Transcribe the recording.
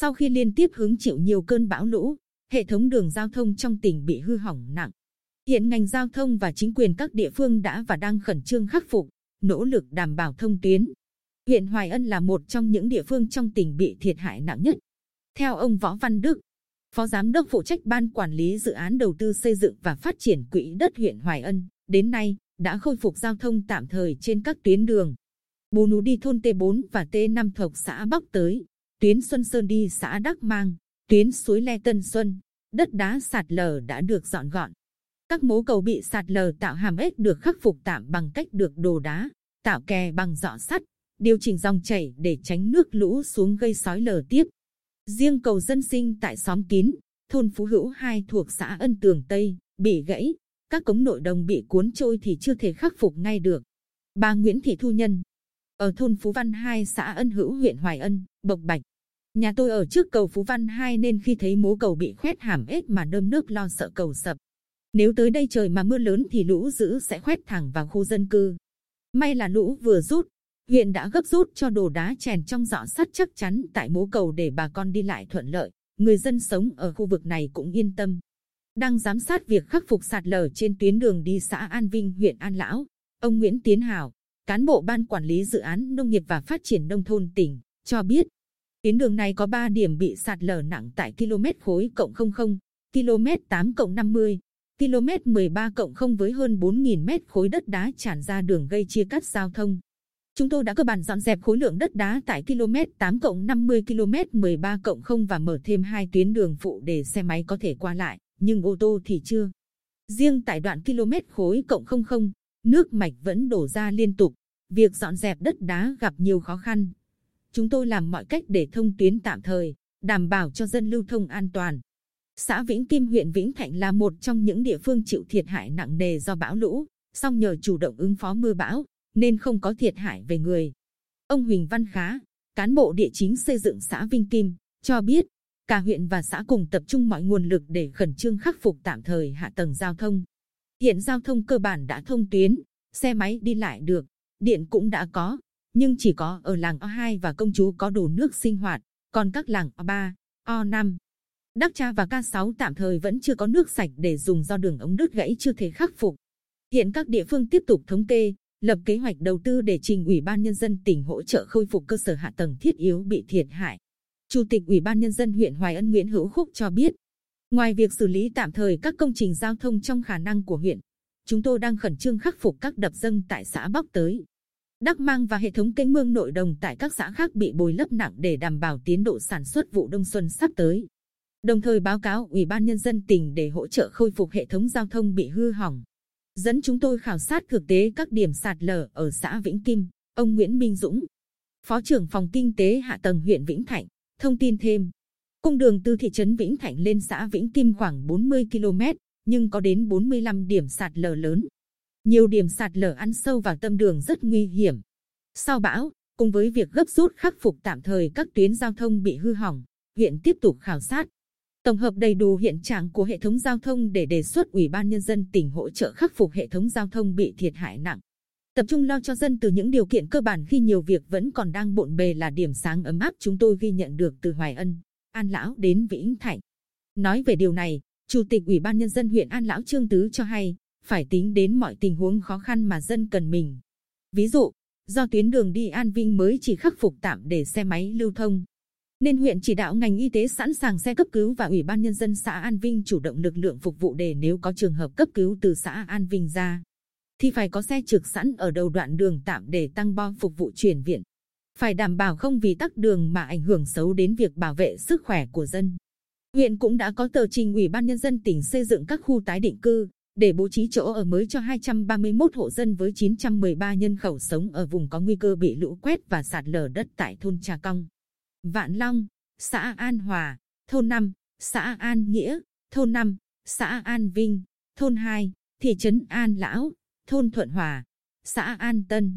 Sau khi liên tiếp hứng chịu nhiều cơn bão lũ, hệ thống đường giao thông trong tỉnh bị hư hỏng nặng. Hiện ngành giao thông và chính quyền các địa phương đã và đang khẩn trương khắc phục, nỗ lực đảm bảo thông tuyến. Huyện Hoài Ân là một trong những địa phương trong tỉnh bị thiệt hại nặng nhất. Theo ông Võ Văn Đức, Phó Giám đốc phụ trách Ban Quản lý Dự án Đầu tư xây dựng và phát triển quỹ đất huyện Hoài Ân, đến nay đã khôi phục giao thông tạm thời trên các tuyến đường. Bù Nú đi thôn T4 và T5 thuộc xã Bắc tới, tuyến Xuân Sơn đi xã Đắc Mang, tuyến suối Le Tân Xuân, đất đá sạt lở đã được dọn gọn. Các mố cầu bị sạt lở tạo hàm ếch được khắc phục tạm bằng cách được đổ đá, tạo kè bằng dọ sắt, điều chỉnh dòng chảy để tránh nước lũ xuống gây sói lở tiếp. Riêng cầu dân sinh tại xóm kín, thôn Phú Hữu 2 thuộc xã Ân Tường Tây, bị gãy, các cống nội đồng bị cuốn trôi thì chưa thể khắc phục ngay được. Bà Nguyễn Thị Thu Nhân, ở thôn Phú Văn 2 xã Ân Hữu huyện Hoài Ân, Bộc Bạch. Nhà tôi ở trước cầu Phú Văn 2 nên khi thấy mố cầu bị khoét hàm ếch mà nơm nước lo sợ cầu sập. Nếu tới đây trời mà mưa lớn thì lũ dữ sẽ khoét thẳng vào khu dân cư. May là lũ vừa rút, huyện đã gấp rút cho đồ đá chèn trong dọ sắt chắc chắn tại mố cầu để bà con đi lại thuận lợi. Người dân sống ở khu vực này cũng yên tâm. Đang giám sát việc khắc phục sạt lở trên tuyến đường đi xã An Vinh, huyện An Lão, ông Nguyễn Tiến Hảo, cán bộ ban quản lý dự án nông nghiệp và phát triển nông thôn tỉnh, cho biết tuyến đường này có 3 điểm bị sạt lở nặng tại km khối cộng 00, km 8 cộng 50, km 13 cộng 0 với hơn 4.000 mét khối đất đá tràn ra đường gây chia cắt giao thông. Chúng tôi đã cơ bản dọn dẹp khối lượng đất đá tại km 8 cộng 50 km 13 cộng 0 và mở thêm hai tuyến đường phụ để xe máy có thể qua lại, nhưng ô tô thì chưa. Riêng tại đoạn km khối cộng 00, nước mạch vẫn đổ ra liên tục. Việc dọn dẹp đất đá gặp nhiều khó khăn. Chúng tôi làm mọi cách để thông tuyến tạm thời, đảm bảo cho dân lưu thông an toàn. Xã Vĩnh Kim huyện Vĩnh Thạnh là một trong những địa phương chịu thiệt hại nặng nề do bão lũ, song nhờ chủ động ứng phó mưa bão, nên không có thiệt hại về người. Ông Huỳnh Văn Khá, cán bộ địa chính xây dựng xã Vinh Kim, cho biết, cả huyện và xã cùng tập trung mọi nguồn lực để khẩn trương khắc phục tạm thời hạ tầng giao thông. Hiện giao thông cơ bản đã thông tuyến, xe máy đi lại được, điện cũng đã có, nhưng chỉ có ở làng O2 và công chú có đủ nước sinh hoạt, còn các làng O3, O5, Đắc Cha và K6 tạm thời vẫn chưa có nước sạch để dùng do đường ống đứt gãy chưa thể khắc phục. Hiện các địa phương tiếp tục thống kê, lập kế hoạch đầu tư để trình Ủy ban Nhân dân tỉnh hỗ trợ khôi phục cơ sở hạ tầng thiết yếu bị thiệt hại. Chủ tịch Ủy ban Nhân dân huyện Hoài Ân Nguyễn Hữu Khúc cho biết, ngoài việc xử lý tạm thời các công trình giao thông trong khả năng của huyện, chúng tôi đang khẩn trương khắc phục các đập dâng tại xã Bắc tới. Đắc Mang và hệ thống kênh mương nội đồng tại các xã khác bị bồi lấp nặng để đảm bảo tiến độ sản xuất vụ đông xuân sắp tới. Đồng thời báo cáo Ủy ban Nhân dân tỉnh để hỗ trợ khôi phục hệ thống giao thông bị hư hỏng. Dẫn chúng tôi khảo sát thực tế các điểm sạt lở ở xã Vĩnh Kim, ông Nguyễn Minh Dũng, Phó trưởng phòng kinh tế hạ tầng huyện Vĩnh Thạnh, thông tin thêm. Cung đường từ thị trấn Vĩnh Thạnh lên xã Vĩnh Kim khoảng 40 km, nhưng có đến 45 điểm sạt lở lớn. Nhiều điểm sạt lở ăn sâu vào tâm đường rất nguy hiểm. Sau bão, cùng với việc gấp rút khắc phục tạm thời các tuyến giao thông bị hư hỏng, huyện tiếp tục khảo sát, tổng hợp đầy đủ hiện trạng của hệ thống giao thông để đề xuất Ủy ban Nhân dân tỉnh hỗ trợ khắc phục hệ thống giao thông bị thiệt hại nặng. Tập trung lo cho dân từ những điều kiện cơ bản khi nhiều việc vẫn còn đang bộn bề là điểm sáng ấm áp chúng tôi ghi nhận được từ Hoài Ân, An Lão đến Vĩnh Thạnh. Nói về điều này, Chủ tịch Ủy ban Nhân dân huyện An Lão Trương Tứ cho hay, phải tính đến mọi tình huống khó khăn mà dân cần mình. Ví dụ, do tuyến đường đi An Vinh mới chỉ khắc phục tạm để xe máy lưu thông, nên huyện chỉ đạo ngành y tế sẵn sàng xe cấp cứu và ủy ban nhân dân xã An Vinh chủ động lực lượng phục vụ để nếu có trường hợp cấp cứu từ xã An Vinh ra, thì phải có xe trực sẵn ở đầu đoạn đường tạm để tăng bo phục vụ chuyển viện. Phải đảm bảo không vì tắc đường mà ảnh hưởng xấu đến việc bảo vệ sức khỏe của dân. Huyện cũng đã có tờ trình ủy ban nhân dân tỉnh xây dựng các khu tái định cư để bố trí chỗ ở mới cho 231 hộ dân với 913 nhân khẩu sống ở vùng có nguy cơ bị lũ quét và sạt lở đất tại thôn Trà Cong. Vạn Long, xã An Hòa, thôn 5, xã An Nghĩa, thôn 5, xã An Vinh, thôn 2, thị trấn An Lão, thôn Thuận Hòa, xã An Tân,